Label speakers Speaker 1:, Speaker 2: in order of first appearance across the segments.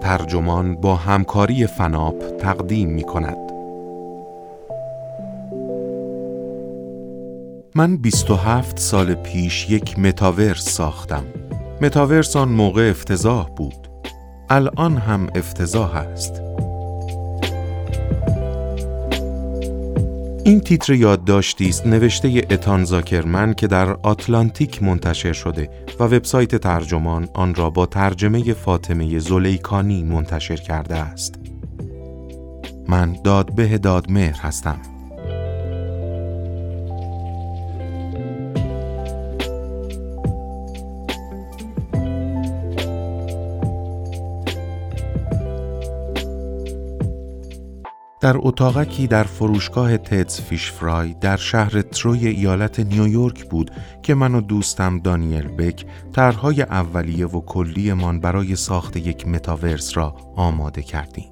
Speaker 1: ترجمان با همکاری فناپ تقدیم می کند. من 27 سال پیش یک متاورس ساختم. متاورس آن موقع افتضاح بود. الان هم افتضاح است. این تیتر یادداشتی است نوشته اتان زاکرمن که در آتلانتیک منتشر شده و وبسایت ترجمان آن را با ترجمه فاطمه زلیکانی منتشر کرده است. من دادبه دادمهر هستم. در اتاقکی در فروشگاه تدز فیش فرای در شهر تروی ایالت نیویورک بود که من و دوستم دانیل بک طرحهای اولیه و کلیمان برای ساخت یک متاورس را آماده کردیم.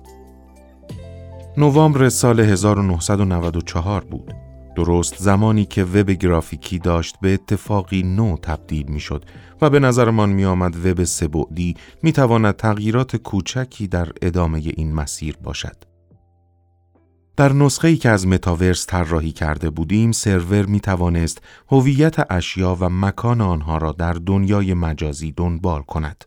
Speaker 1: نوامبر سال 1994 بود. درست زمانی که وب گرافیکی داشت به اتفاقی نو تبدیل می شد و به نظرمان می آمد وب سبعدی می تواند تغییرات کوچکی در ادامه این مسیر باشد. در نسخه‌ای که از متاورس طراحی کرده بودیم سرور می توانست هویت اشیا و مکان آنها را در دنیای مجازی دنبال کند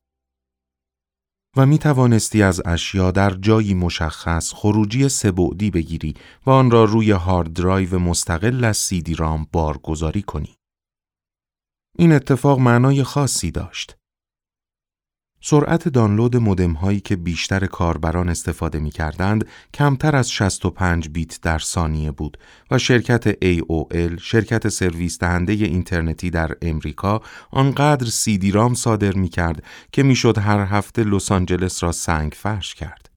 Speaker 1: و می توانستی از اشیا در جایی مشخص خروجی سبعدی بگیری و آن را روی هارد درایو مستقل از سیدی رام بارگذاری کنی. این اتفاق معنای خاصی داشت. سرعت دانلود مودم هایی که بیشتر کاربران استفاده می کردند کمتر از 65 بیت در ثانیه بود و شرکت AOL شرکت سرویس دهنده اینترنتی در امریکا آنقدر CD-ROM صادر می کرد که می‌شد هر هفته لس آنجلس را سنگ فرش کرد.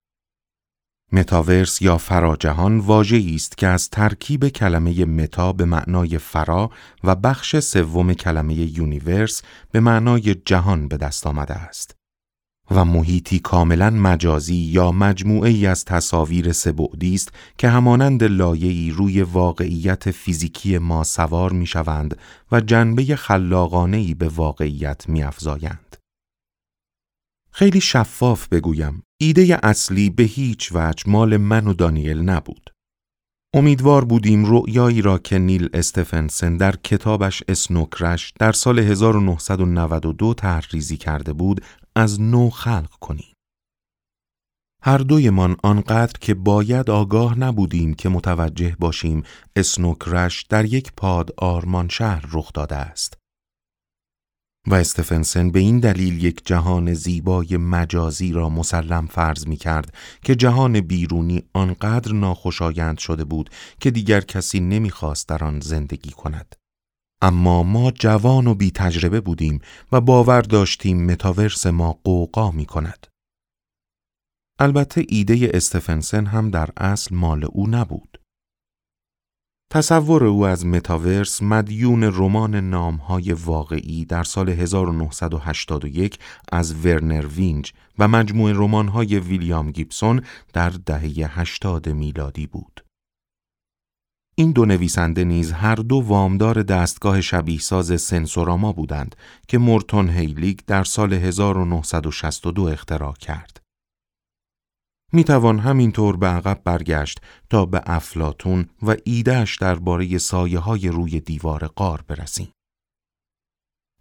Speaker 1: متاورس یا فراجهان واژه‌ای است که از ترکیب کلمه meta به معنای فرا و بخش سوم کلمه universe به معنای جهان به دست آمده است. و محیطی کاملا مجازی یا مجموعه ای از تصاویر سه‌بعدی است که همانند لایه‌ای روی واقعیت فیزیکی ما سوار می شوند و جنبه خلاقانه به واقعیت می افزایند. خیلی شفاف بگویم، ایده اصلی به هیچ وجه مال من و دانیل نبود. امیدوار بودیم رؤیایی را که نیل استفنسن در کتابش اسنوکرش در سال 1992 تحریزی کرده بود از نو خلق کنیم. هر دویمان آنقدر که باید آگاه نبودیم که متوجه باشیم اسنوکرش در یک پاد آرمان شهر رخ داده است. و استفنسن به این دلیل یک جهان زیبای مجازی را مسلم فرض می کرد که جهان بیرونی آنقدر ناخوشایند شده بود که دیگر کسی نمی‌خواست در آن زندگی کند. اما ما جوان و بی تجربه بودیم و باور داشتیم متاورس ما غوغا می کند. البته ایده استفنسن هم در اصل مال او نبود. تصور او از متاورس مدیون رمان نامهای واقعی در سال 1981 از ورنر وینج و مجموعه رمانهای ویلیام گیبسون در دهه 80 میلادی بود. این دو نویسنده نیز هر دو وامدار دستگاه شبیه ساز سنسوراما بودند که مورتون هیلیگ در سال 1962 اختراع کرد. می توان همینطور به عقب برگشت تا به افلاتون و ایدهش درباره سایه های روی دیوار قار برسیم.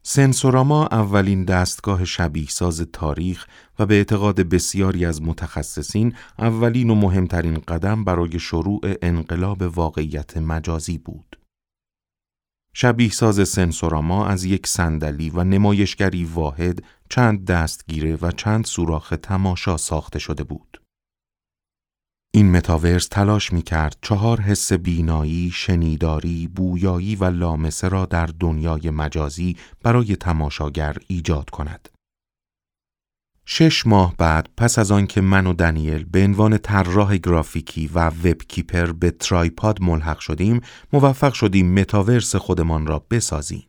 Speaker 1: سنسوراما اولین دستگاه شبیه ساز تاریخ و به اعتقاد بسیاری از متخصصین اولین و مهمترین قدم برای شروع انقلاب واقعیت مجازی بود. شبیه ساز سنسوراما از یک صندلی و نمایشگری واحد چند دستگیره و چند سوراخ تماشا ساخته شده بود. این متاورس تلاش می کرد چهار حس بینایی، شنیداری، بویایی و لامسه را در دنیای مجازی برای تماشاگر ایجاد کند. شش ماه بعد پس از آنکه من و دنیل به عنوان طراح گرافیکی و وب کیپر به ترایپاد ملحق شدیم، موفق شدیم متاورس خودمان را بسازیم.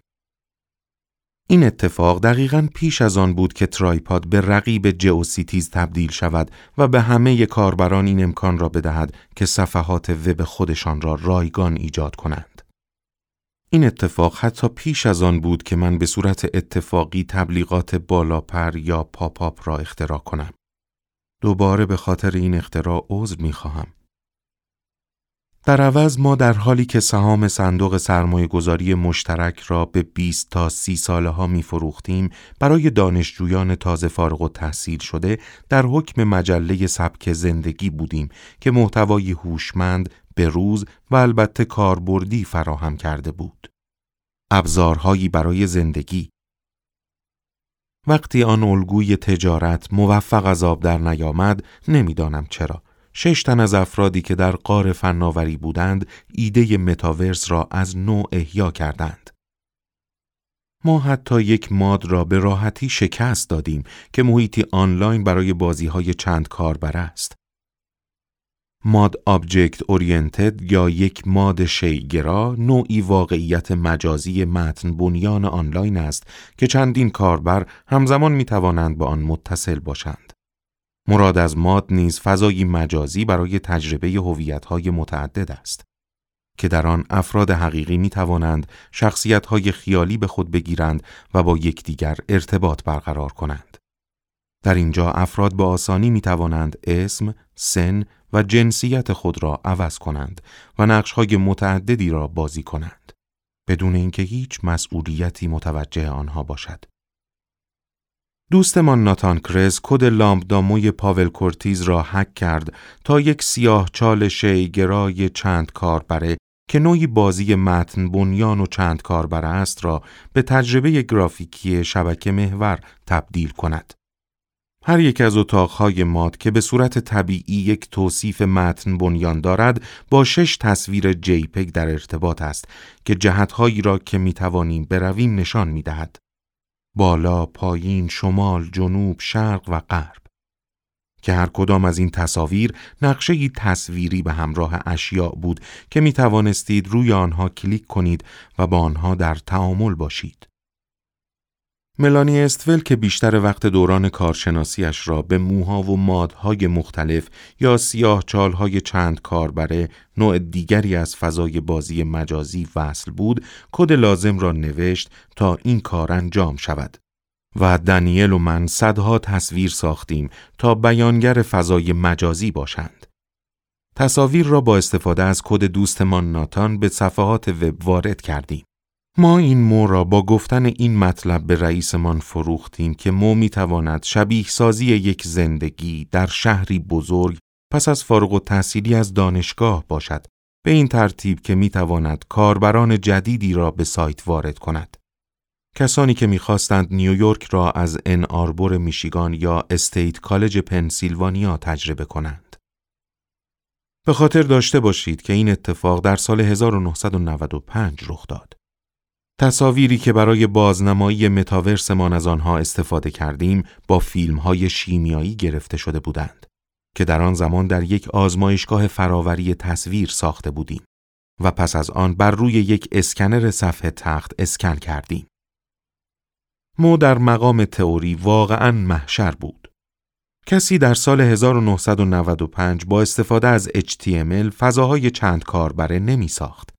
Speaker 1: این اتفاق دقیقا پیش از آن بود که Tripod به رقیب GeoCities تبدیل شود و به همه کاربران این امکان را بدهد که صفحات وب خودشان را رایگان ایجاد کنند. این اتفاق حتی پیش از آن بود که من به صورت اتفاقی تبلیغات بالاپر یا pop-up را اختراع کنم. دوباره به خاطر این اختراع عذر می خواهم. در عوض ما در حالی که سهام صندوق سرمایه گذاری مشترک را به 20 تا 30 ساله ها می فروختیم برای دانشجویان تازه فارغ و تحصیل شده در حکم مجله سبک زندگی بودیم که محتوای هوشمند به روز و البته کاربردی فراهم کرده بود. ابزارهایی برای زندگی وقتی آن الگوی تجارت موفق از آب در نیامد نمی‌دانم چرا شش تن از افرادی که در غار فناوری بودند ایده متاورس را از نو احیا کردند. ما حتی یک MUD را به راحتی شکست دادیم که محیطی آنلاین برای بازی های چند کاربر است. MUD object oriented یا یک MUD شیءگرا نوعی واقعیت مجازی متن بنیان آنلاین است که چندین کاربر همزمان می توانند با آن متصل باشند. مراد از ماد نیز فضایی مجازی برای تجربه هویت‌های متعدد است که در آن افراد حقیقی می توانند شخصیت‌های خیالی به خود بگیرند و با یکدیگر ارتباط برقرار کنند. در اینجا افراد با آسانی می توانند اسم، سن و جنسیت خود را عوض کنند و نقش‌های متعددی را بازی کنند بدون اینکه هیچ مسئولیتی متوجه آنها باشد. دوستمان ناتان کرز کد لامبداموی پاول کورتیز را حک کرد تا یک سیاه چال شیگرای چند کاربره که نوعی بازی متن بنیان و چند کاربره است را به تجربه گرافیکی شبکه محور تبدیل کند. هر یک از اتاقهای ماد که به صورت طبیعی یک توصیف متن بنیان دارد با شش تصویر جیپگ در ارتباط است که جهتهایی را که می توانیم برویم نشان می دهد. بالا، پایین، شمال، جنوب، شرق و غرب که هر کدام از این تصاویر نقشه تصویری به همراه اشیاء بود که می توانستید روی آنها کلیک کنید و با آنها در تعامل باشید. ملانی استول که بیشتر وقت دوران کارشناسیش را به موها و مادهای مختلف یا سیاه چالهای چند کاربره نوع دیگری از فضای بازی مجازی وصل بود کد لازم را نوشت تا این کار انجام شود. و دنیل و من صدها تصویر ساختیم تا بیانگر فضای مجازی باشند. تصاویر را با استفاده از کد دوستمان ناتان به صفحات وب وارد کردیم. ما این مو را با گفتن این مطلب به رئیسمان فروختیم که مو می تواند شبیه سازی یک زندگی در شهری بزرگ پس از فارغ و تحصیلی از دانشگاه باشد به این ترتیب که می تواند کاربران جدیدی را به سایت وارد کند. کسانی که می‌خواستند نیویورک را از ان آربور میشیگان یا استیت کالج پنسیلوانیا تجربه کنند. به خاطر داشته باشید که این اتفاق در سال 1995 رخ داد. تصاویری که برای بازنمایی متاورسمان از آنها استفاده کردیم با فیلم های شیمیایی گرفته شده بودند که در آن زمان در یک آزمایشگاه فراوری تصویر ساخته بودیم و پس از آن بر روی یک اسکنر صفحه تخت اسکن کردیم. مو در مقام تئوری واقعا محشر بود. کسی در سال 1995 با استفاده از HTML فضاهای چند کاربره نمی ساخت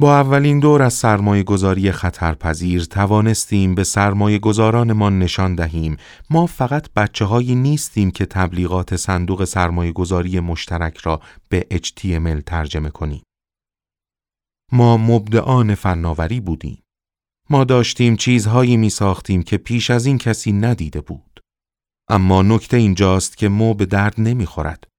Speaker 1: با اولین دور از سرمایه گذاری خطرپذیر توانستیم به سرمایه گذارانمان نشان دهیم ما فقط بچه هایی نیستیم که تبلیغات صندوق سرمایه گذاری مشترک را به HTML ترجمه کنیم. ما مبدعان فناوری بودیم. ما داشتیم چیزهایی می ساختیم که پیش از این کسی ندیده بود. اما نکته اینجاست که مو به درد نمی خورد.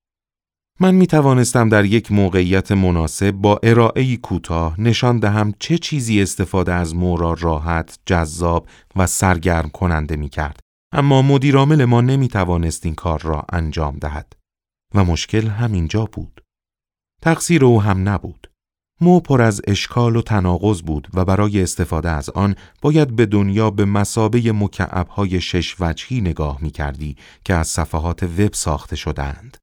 Speaker 1: من می توانستم در یک موقعیت مناسب با ارائه کوتاه نشان دهم چه چیزی استفاده از مو را راحت، جذاب و سرگرم کننده می کرد. اما مدیرامل ما نمی توانست این کار را انجام دهد. و مشکل همینجا بود. تقصیر او هم نبود. مو پر از اشکال و تناقض بود و برای استفاده از آن باید به دنیا به مسابه مکعبهای شش وجهی نگاه می کردی که از صفحات وب ساخته شدند.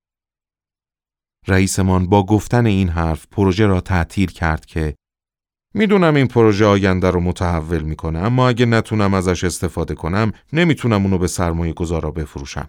Speaker 1: رئیسمان با گفتن این حرف پروژه را تعطیل کرد که می‌دونم این پروژه آینده رو متحول می‌کنه اما اگه نتونم ازش استفاده کنم نمی‌تونم اونو به سرمایه گذارا بفروشم.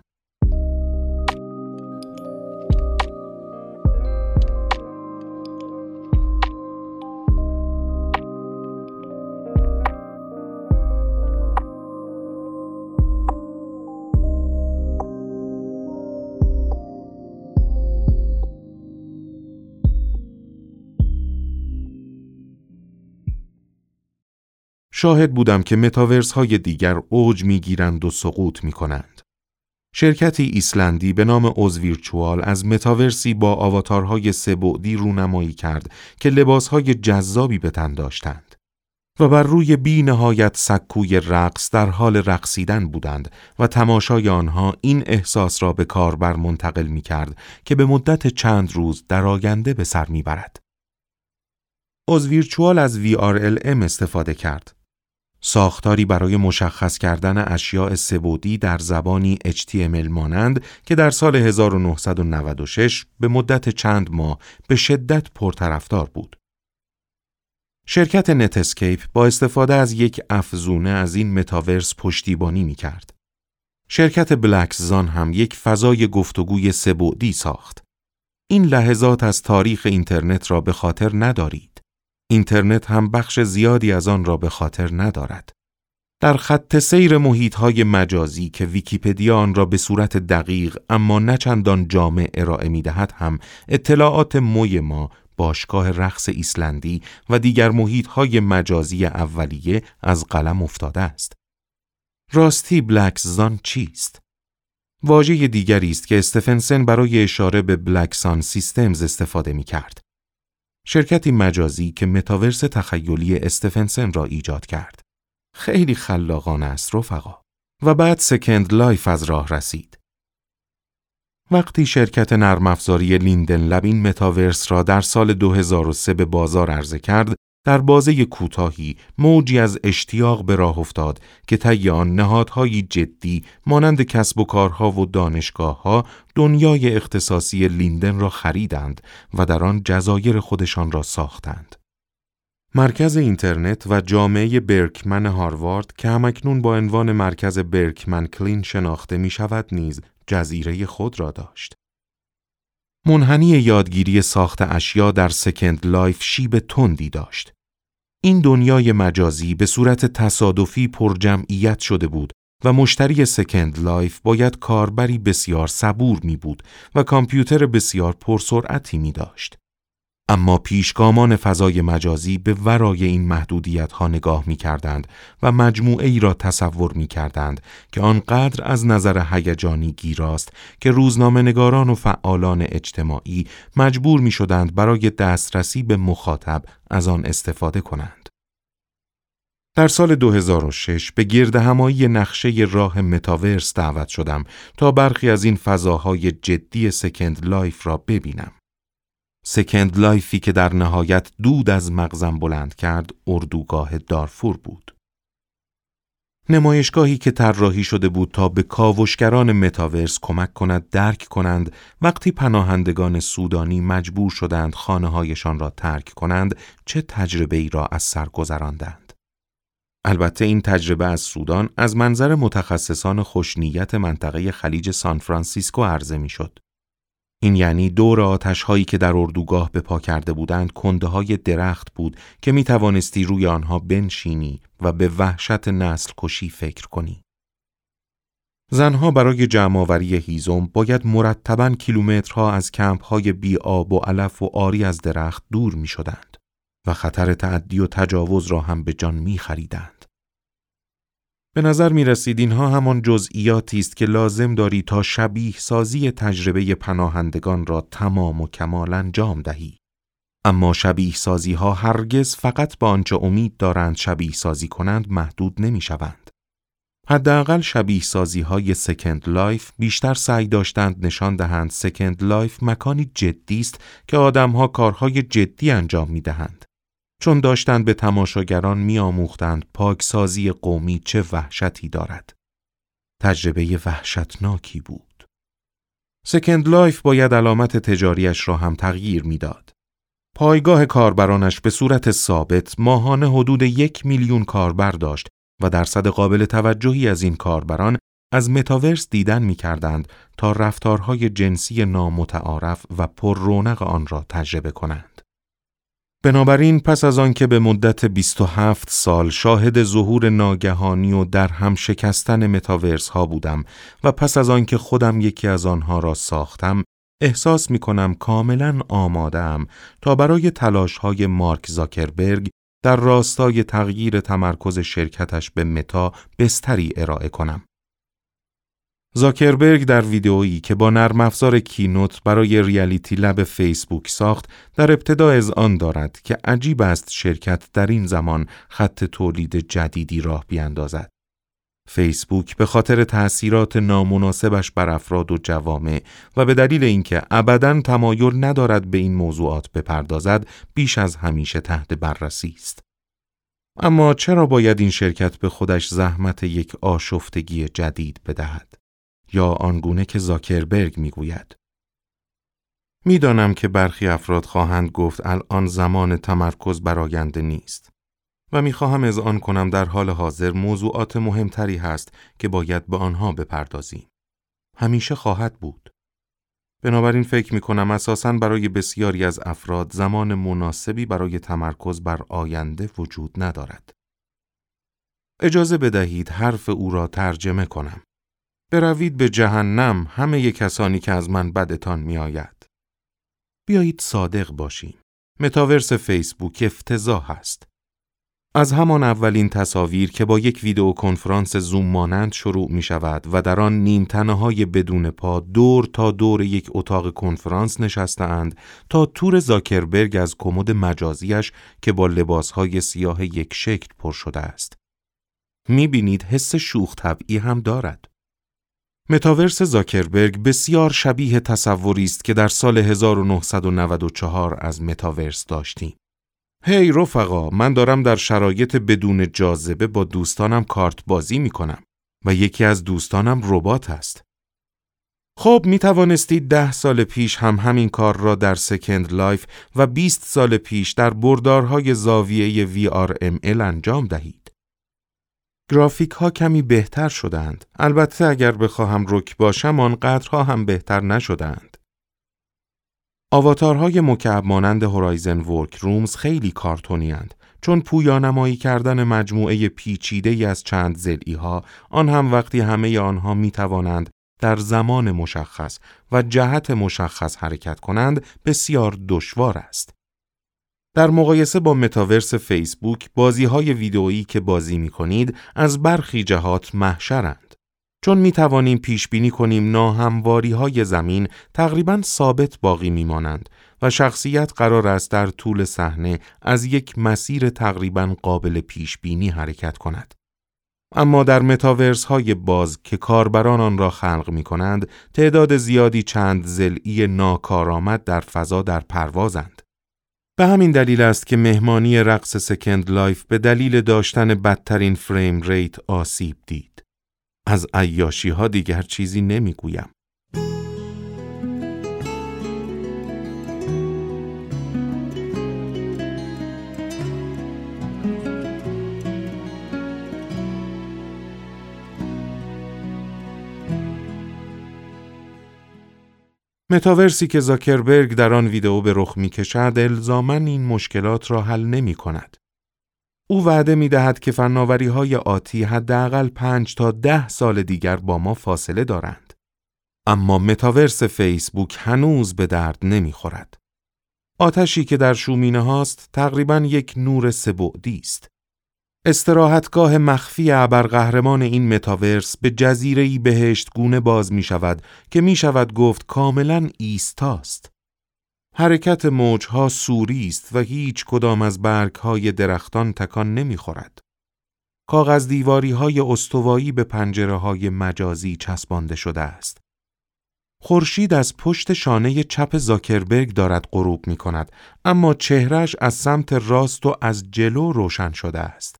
Speaker 1: شاهد بودم که متاورس های دیگر اوج می گیرند و سقوط می کنند. شرکتی ایسلندی به نام اوزویرچوال از متاورسی با آواتارهای سبعدی رونمایی کرد که لباسهای جذابی به تن داشتند. و بر روی بی نهایت سکوی رقص در حال رقصیدن بودند و تماشای آنها این احساس را به کاربر منتقل می کرد که به مدت چند روز در آینده به سر می برد. Virtual از VRML استفاده کرد. ساختاری برای مشخص کردن اشیاء سه‌بعدی در زبانی HTML مانند که در سال 1996 به مدت چند ماه به شدت پرطرفدار بود. شرکت Netscape با استفاده از یک افزونه از این متاورس پشتیبانی می کرد. شرکت Black Sun هم یک فضای گفتگوی سه‌بعدی ساخت. این لحظات از تاریخ اینترنت را به خاطر ندارید. اینترنت هم بخش زیادی از آن را به خاطر ندارد. در خط سیر محیط های مجازی که ویکیپدیا آن را به صورت دقیق اما نه چندان جامع ارائه می دهد هم اطلاعات موی ما باشگاه رقص ایسلندی و دیگر محیط های مجازی اولیه از قلم افتاده است. راستی بلکزان چیست؟ واژه دیگری است که استفنسن برای اشاره به Black Sun Systems استفاده می کرد. شرکتی مجازی که متاورس تخیلی استفنسن را ایجاد کرد. خیلی خلاقانه است رفقا. و بعد Second Life از راه رسید. وقتی شرکت نرم افزاری Linden Lab این متاورس را در سال 2003 به بازار عرضه کرد، در بازه کوتاهی موجی از اشتیاق به راه افتاد که طی آن نهادهایی جدی مانند کسب و کارها و دانشگاهها دنیای اختصاصی لیندن را خریدند و در آن جزایر خودشان را ساختند. مرکز اینترنت و جامعه برکمن هاروارد که همکنون با عنوان مرکز برکمن کلین شناخته می شود نیز جزیره خود را داشت. منحنی یادگیری ساخت اشیا در Second Life شیب تندی داشت. این دنیای مجازی به صورت تصادفی پر جمعیت شده بود و مشتری Second Life باید کاربری بسیار صبور می بود و کامپیوتر بسیار پرسرعتی می داشت. اما پیشگامان فضای مجازی به ورای این محدودیت ها نگاه می کردند و مجموعه ای را تصور می کردند که آنقدر از نظر هیجانی گیراست که روزنامه نگاران و فعالان اجتماعی مجبور می شدند برای دسترسی به مخاطب از آن استفاده کنند. در سال 2006 به گرد همایی نقشه راه متاورس دعوت شدم تا برخی از این فضاهای جدی Second Life را ببینم. Second Life ی که در نهایت دود از مغزم بلند کرد اردوگاه دارفور بود. نمایشگاهی که طراحی شده بود تا به کاوشگران متاورس کمک کند درک کنند وقتی پناهندگان سودانی مجبور شدند خانه هایشان را ترک کنند چه تجربه ای را از سر گذراندند. البته این تجربه از سودان از منظر متخصصان خوشنیت منطقه خلیج سان فرانسیسکو عرضه می شد. این یعنی دور آتش هایی که در اردوگاه به پا کرده بودند کنده های درخت بود که می توانستی روی آنها بنشینی و به وحشت نسل کشی فکر کنی. زنها برای جمعآوری هیزم باید مرتبا کیلومترها از کمپ های بی آب و علف و آری از درخت دور می شدند و خطر تعدی و تجاوز را هم به جان می خریدند. به نظر می رسید اینها همان جزئیاتی است که لازم داری تا شبیه سازی تجربه پناهندگان را تمام و کمال انجام دهی. اما شبیه سازی ها هرگز فقط با آنچه امید دارند شبیه سازی کنند محدود نمی شوند. حداقل شبیه سازی های Second Life بیشتر سعی داشتند نشان دهند Second Life مکانی جدی است که آدمها کارهای جدی انجام می دهند. چون داشتند به تماشاگران میآموختند پاکسازی قومی چه وحشتی دارد. تجربه وحشتناکی بود. Second Life باید علامت تجاریش را هم تغییر می‌داد. پایگاه کاربرانش به صورت ثابت ماهانه حدود یک میلیون کاربر داشت و درصد قابل توجهی از این کاربران از متاورس دیدن می کردند تا رفتارهای جنسی نامتعارف و پر رونق آن را تجربه کنند. بنابراین پس از آنکه به مدت 27 سال شاهد ظهور ناگهانی و در هم شکستن متاورس ها بودم و پس از آنکه خودم یکی از آنها را ساختم احساس می کنم کاملا آماده ام تا برای تلاش های مارک زاکربرگ در راستای تغییر تمرکز شرکتش به متا بستری ارائه کنم. زاکربرگ در ویدئویی که با نرم افزار کینوت برای ریالیتی لب فیسبوک ساخت در ابتدا از آن دارد که عجیب است شرکت در این زمان خط تولید جدیدی راه بیاندازد. فیسبوک به خاطر تأثیرات نامناسبش بر افراد و جوامع و به دلیل اینکه ابدا تمایل ندارد به این موضوعات بپردازد بیش از همیشه تحت بررسی است. اما چرا باید این شرکت به خودش زحمت یک آشفتگی جدید بدهد؟ یا آنگونه که زاکربرگ می‌گوید می‌دانم که برخی افراد خواهند گفت الان زمان تمرکز بر آینده نیست و می‌خواهم از آن کنم در حال حاضر موضوعات مهمتری هست که باید به آنها بپردازیم. همیشه خواهد بود. بنابراین فکر می کنم اساساً برای بسیاری از افراد زمان مناسبی برای تمرکز بر آینده وجود ندارد. اجازه بدهید حرف او را ترجمه کنم. بروید به جهنم همه کسانی که از من بدتان می آید. بیایید صادق باشیم. متاورس فیسبوک افتضاح است. از همان اولین تصاویر که با یک ویدیو کنفرانس زوم مانند شروع می شود و در آن نیم های بدون پا دور تا دور یک اتاق کنفرانس نشستند تا تور زاکربرگ از کمد مجازیش که با های سیاه یک شکل پر شده است. می بینید حس شوخ طبعی هم دارد. متاورس زاکربرگ بسیار شبیه تصوری است که در سال 1994 از متاورس داشتیم. هی hey, رفقا من دارم در شرایط بدون جاذبه با دوستانم کارت بازی می کنم و یکی از دوستانم ربات است. خب می توانستید ده سال پیش هم همین کار را در Second Life و 20 سال پیش در بردارهای زاویه VRML انجام دهید. گرافیک ها کمی بهتر شدند. البته اگر بخواهم رک باشم آنقدرها هم بهتر نشدند. آواتارهای مکعب مانند Horizon Workrooms خیلی کارتونی هند چون پویانمایی کردن مجموعه پیچیده ای از چند ضلعی ها آن هم وقتی همه آنها می توانند در زمان مشخص و جهت مشخص حرکت کنند بسیار دشوار است. در مقایسه با متاورس فیسبوک بازی های ویدئویی که بازی می کنید از برخی جهات محشرند. چون می توانیم پیش بینی کنیم ناهمواری های زمین تقریبا ثابت باقی می مانند و شخصیت قرار است در طول صحنه از یک مسیر تقریبا قابل پیش بینی حرکت کند. اما در متاورس های باز که کاربران آن را خلق می کنند، تعداد زیادی چند ضلعی ناکارآمد در فضا در پروازند. به همین دلیل است که مهمانی رقص Second Life به دلیل داشتن بدترین frame rate آسیب دید. از عیاشی ها دیگر چیزی نمی‌گویم. متاورسی که زاکربرگ در آن ویدئو به رخ می کشد الزامن این مشکلات را حل نمی کند. او وعده می دهد که فناوری های آتی حداقل پنج تا ده سال دیگر با ما فاصله دارند. اما متاورس فیسبوک هنوز به درد نمی خورد. آتشی که در شومینه هاست تقریبا یک نور سبعدی است. استراحتگاه مخفی ابرقهرمان این متاورس به جزیره‌ای بهشت گونه باز می شود که می شود گفت کاملا ایستاست. حرکت موجها سوری است و هیچ کدام از برگهای درختان تکان نمی‌خورد. کاغذ دیواری های استوایی به پنجره های مجازی چسبانده شده است. خورشید از پشت شانه چپ زاکربرگ دارد غروب می کند اما چهرش از سمت راست و از جلو روشن شده است.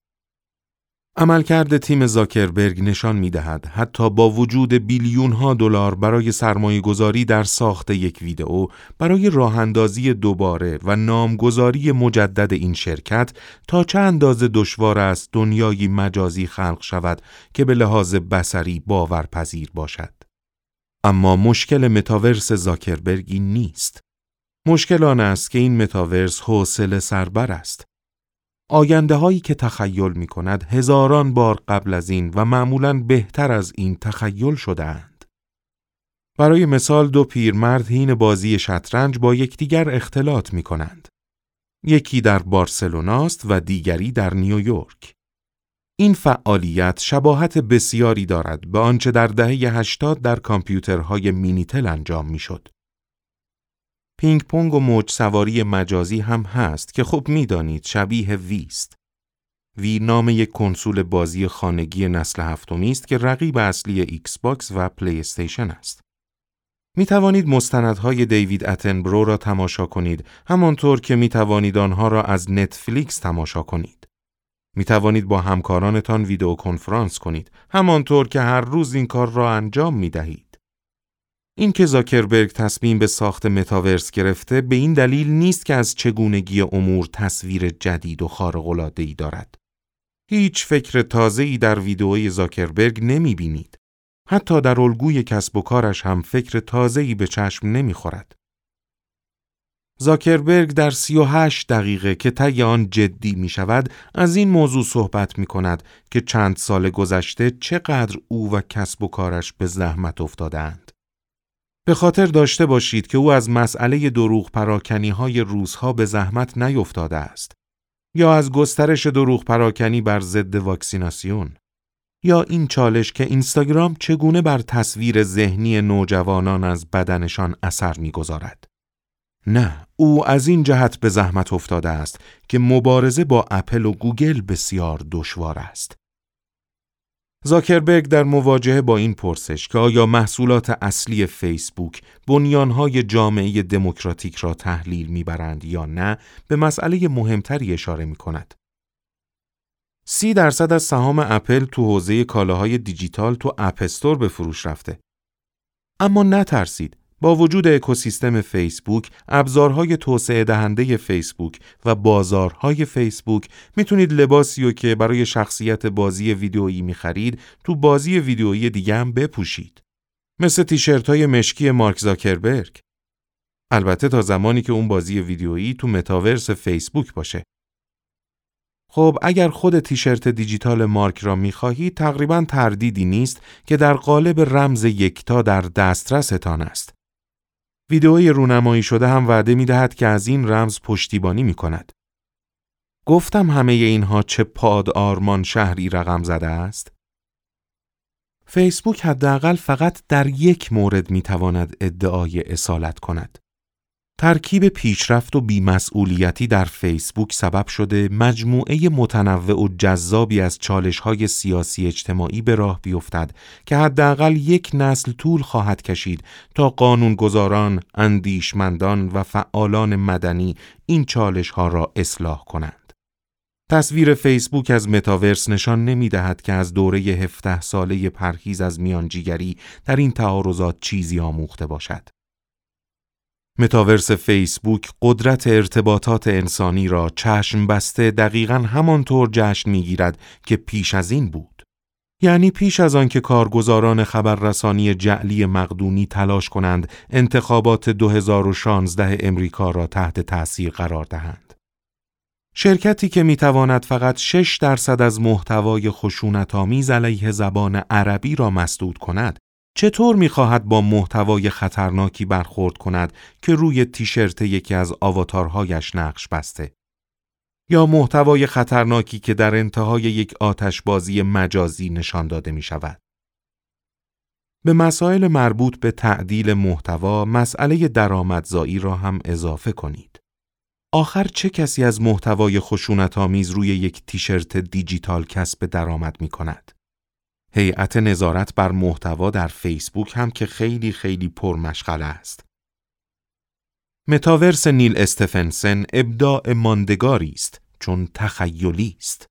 Speaker 1: عملکرد تیم زاکربرگ نشان می دهد حتی با وجود بیلیون ها دلار برای سرمایه گذاری در ساخت یک ویدئو برای راه اندازی دوباره و نامگذاری مجدد این شرکت تا چه اندازه دشوار است دنیایی مجازی خلق شود که به لحاظ بسری باورپذیر باشد. اما مشکل متاورس زاکربرگی نیست. مشکل آن است که این متاورس حوصله سربر است. آینده هایی که تخیل می کند هزاران بار قبل از این و معمولا بهتر از این تخیل شدهاند. برای مثال دو پیرمرد حین بازی شطرنج با یکدیگر اختلاط می کنند. یکی در بارسلوناست و دیگری در نیویورک. این فعالیت شباهت بسیاری دارد به آنچه در دهه 80 در کامپیوترهای Minitel انجام می‌شد. پینگ پونگ و موج سواری مجازی هم هست که خب می‌دانید شبیه Wii ست. Wii نام یک کنسول بازی خانگی نسل هفتمی است که رقیب اصلی Xbox و PlayStation است. می توانید مستندهای دیوید اتنبرو را تماشا کنید همانطور که می توانید آنها را از نتفلیکس تماشا کنید. می توانید با همکارانتان ویدیو کنفرانس کنید همانطور که هر روز این کار را انجام می دهید. اینکه زاکربرگ تصمیم به ساخت متاورس گرفته به این دلیل نیست که از چگونگی امور تصویر جدید و خارق‌العاده‌ای دارد. هیچ فکر تازه‌ای در ویدئوی زاکربرگ نمی بینید. حتی در الگوی کسب و کارش هم فکر تازه‌ای به چشم نمی‌خورد. زاکربرگ در 38 دقیقه که طی آن جدی می شود از این موضوع صحبت می کند که چند سال گذشته چقدر او و کسب و کارش به زحمت افتادند. به خاطر داشته باشید که او از مسئله دروغ پراکنی های روزها به زحمت نیفتاده است. یا از گسترش دروغ پراکنی بر ضد واکسیناسیون. یا این چالش که اینستاگرام چگونه بر تصویر ذهنی نوجوانان از بدنشان اثر می‌گذارد. نه، او از این جهت به زحمت افتاده است که مبارزه با اپل و گوگل بسیار دشوار است. زاکربرگ در مواجهه با این پرسش که آیا محصولات اصلی فیسبوک بنیانهای جامعه دموکراتیک را تحلیل می‌برند یا نه به مسئله مهمتری اشاره می کند. سی درصد از سهام اپل تو حوزه کالاهای دیجیتال تو App Store به فروش رفته. اما نترسید با وجود اکوسیستم فیسبوک، ابزارهای توسعه دهنده فیسبوک و بازارهای فیسبوک می‌تونید لباسی رو که برای شخصیت بازی ویدیویی می‌خرید تو بازی ویدیویی دیگه هم بپوشید. مثل تیشرت های مشکی مارک زاکربرگ. البته تا زمانی که اون بازی ویدیویی تو متاورس فیسبوک باشه. خب اگر خود تیشرت دیجیتال مارک را می‌خواهید تقریبا تردیدی نیست که در قالب رمز یکتا در دسترستان است. ویدئوی رونمایی شده هم وعده می دهد که از این رمز پشتیبانی می کند. گفتم همه اینها چه پاد آرمان شهری رقم زده است؟ فیسبوک حداقل فقط در یک مورد می تواند ادعای اصالت کند. ترکیب پیشرفت و بیمسئولیتی در فیسبوک سبب شده مجموعه متنوع و جذابی از چالش‌های سیاسی اجتماعی به راه بیفتد که حداقل یک نسل طول خواهد کشید تا قانونگذاران، اندیشمندان و فعالان مدنی این چالش‌ها را اصلاح کنند. تصویر فیسبوک از متاورس نشان نمی دهد که از دوره 17 ساله پرهیز از میانجیگری در این تعارضات چیزی آموخته باشد. متاورس فیسبوک قدرت ارتباطات انسانی را چشم بسته دقیقا همانطور جشن می‌گیرد که پیش از این بود. یعنی پیش از آنکه کارگزاران خبررسانی جعلی مقدونی تلاش کنند انتخابات 2016 امریکا را تحت تأثیر قرار دهند. شرکتی که می‌تواند فقط 6 درصد از محتوای خشونت‌آمیز علیه زبان عربی را مسدود کند چطور می‌خواهد با محتوای خطرناکی برخورد کند که روی تیشرت یکی از آواتارهایش نقش بسته؟ یا محتوای خطرناکی که در انتهای یک آتشبازی مجازی نشان داده می شود؟ به مسائل مربوط به تعدیل محتوا مسئله درآمدزایی را هم اضافه کنید. آخر چه کسی از محتوای خشونت آمیز روی یک تیشرت دیجیتال کسب درآمد می کند؟ هیئت نظارت بر محتوا در فیسبوک هم که خیلی خیلی پرمشغله است. متاورس نیل استفنسن ابداع ماندگاری است چون تخیلی است.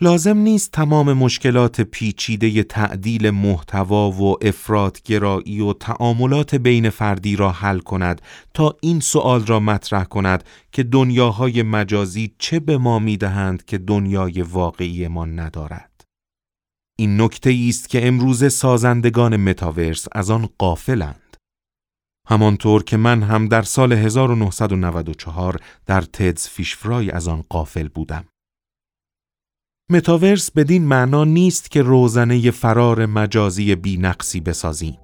Speaker 1: لازم نیست تمام مشکلات پیچیده تعدیل محتوا و افرادگرایی و تعاملات بین فردی را حل کند تا این سوال را مطرح کند که دنیاهای مجازی چه به ما می‌دهند که دنیای واقعی ما ندارد. این نکته است که امروز سازندگان متاورس از آن قافلند. همانطور که من هم در سال 1994 در تدز فیشفرای از آن قافل بودم. متاورس بدین معنا نیست که روزنه فرار مجازی بینقصی بسازیم.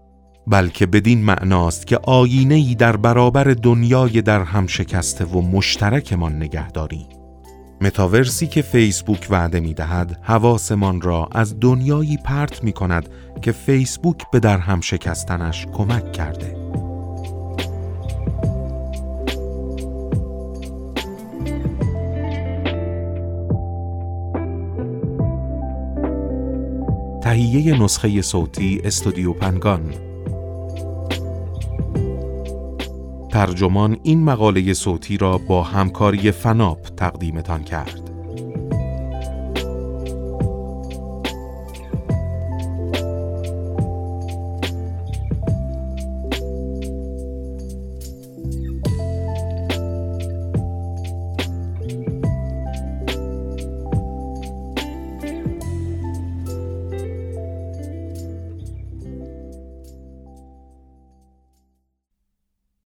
Speaker 1: بلکه بدین معناست که آینه ای در برابر دنیای در هم شکسته و مشترکمان نگه داریم. متاورسی که فیسبوک وعده می دهد حواسمان را از دنیایی پرت می کند که فیسبوک به در هم شکستنش کمک کرده. تهیه نسخه صوتی استودیو پنگان ترجمان این مقاله صوتی را با همکاری فناپ تقدیمتان کرد.